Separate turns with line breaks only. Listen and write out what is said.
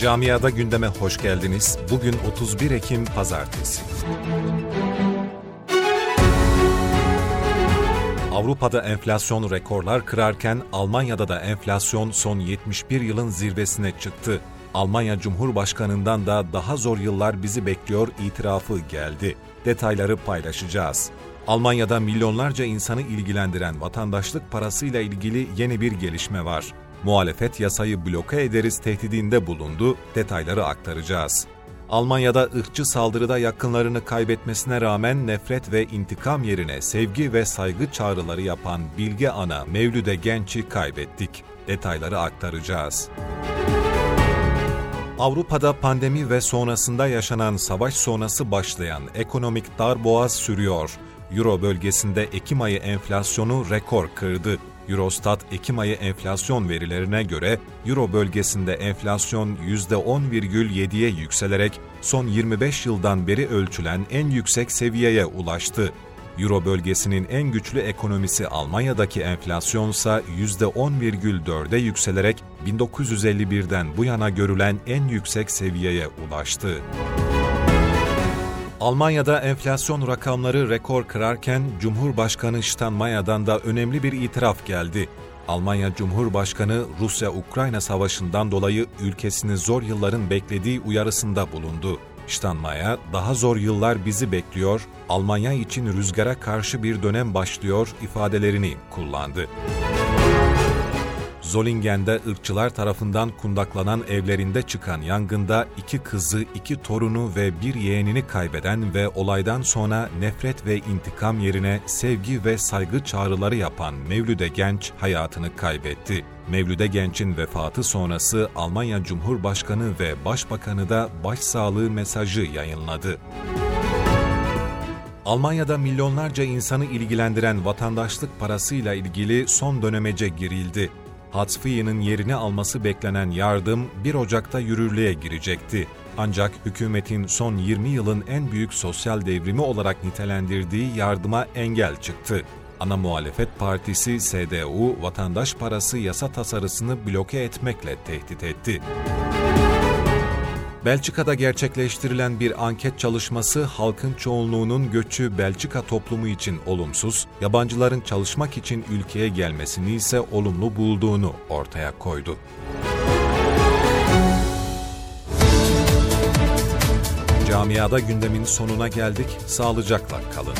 Camiada gündeme hoş geldiniz. Bugün 31 Ekim Pazartesi. Avrupa'da enflasyon rekorlar kırarken Almanya'da da enflasyon son 71 yılın zirvesine çıktı. Almanya Cumhurbaşkanı'ndan da daha zor yıllar bizi bekliyor itirafı geldi. Detayları paylaşacağız. Almanya'da milyonlarca insanı ilgilendiren vatandaşlık parasıyla ilgili yeni bir gelişme var. Muhalefet yasayı bloke ederiz tehdidinde bulundu, detayları aktaracağız. Almanya'da ırkçı saldırıda yakınlarını kaybetmesine rağmen nefret ve intikam yerine sevgi ve saygı çağrıları yapan Bilge Ana Mevlüde Genç'i kaybettik. Detayları aktaracağız. Avrupa'da pandemi ve sonrasında yaşanan savaş sonrası başlayan ekonomik darboğaz sürüyor. Euro bölgesinde Ekim ayı enflasyonu rekor kırdı. Eurostat Ekim ayı enflasyon verilerine göre Euro bölgesinde enflasyon %10,7'ye yükselerek son 25 yıldan beri ölçülen en yüksek seviyeye ulaştı. Euro bölgesinin en güçlü ekonomisi Almanya'daki enflasyonsa %10,4'e yükselerek 1951'den bu yana görülen en yüksek seviyeye ulaştı. Almanya'da enflasyon rakamları rekor kırarken Cumhurbaşkanı Steinmeier'dan da önemli bir itiraf geldi. Almanya Cumhurbaşkanı Rusya-Ukrayna savaşından dolayı ülkesini zor yılların beklediği uyarısında bulundu. Steinmeier, daha zor yıllar bizi bekliyor, Almanya için rüzgara karşı bir dönem başlıyor ifadelerini kullandı. Zolingen'de ırkçılar tarafından kundaklanan evlerinde çıkan yangında iki kızı, iki torunu ve bir yeğenini kaybeden ve olaydan sonra nefret ve intikam yerine sevgi ve saygı çağrıları yapan Mevlüde Genç hayatını kaybetti. Mevlüde Genç'in vefatı sonrası Almanya Cumhurbaşkanı ve Başbakanı da başsağlığı mesajı yayınladı. Almanya'da milyonlarca insanı ilgilendiren vatandaşlık parasıyla ilgili son dönemece girildi. Hatzfiye'nin yerini alması beklenen yardım 1 Ocak'ta yürürlüğe girecekti. Ancak hükümetin son 20 yılın en büyük sosyal devrimi olarak nitelendirdiği yardıma engel çıktı. Ana muhalefet partisi CDU vatandaş parası yasa tasarısını bloke etmekle tehdit etti. Belçika'da gerçekleştirilen bir anket çalışması halkın çoğunluğunun göçü Belçika toplumu için olumsuz, yabancıların çalışmak için ülkeye gelmesini ise olumlu bulduğunu ortaya koydu. Camiada gündemin sonuna geldik, sağlıcakla kalın.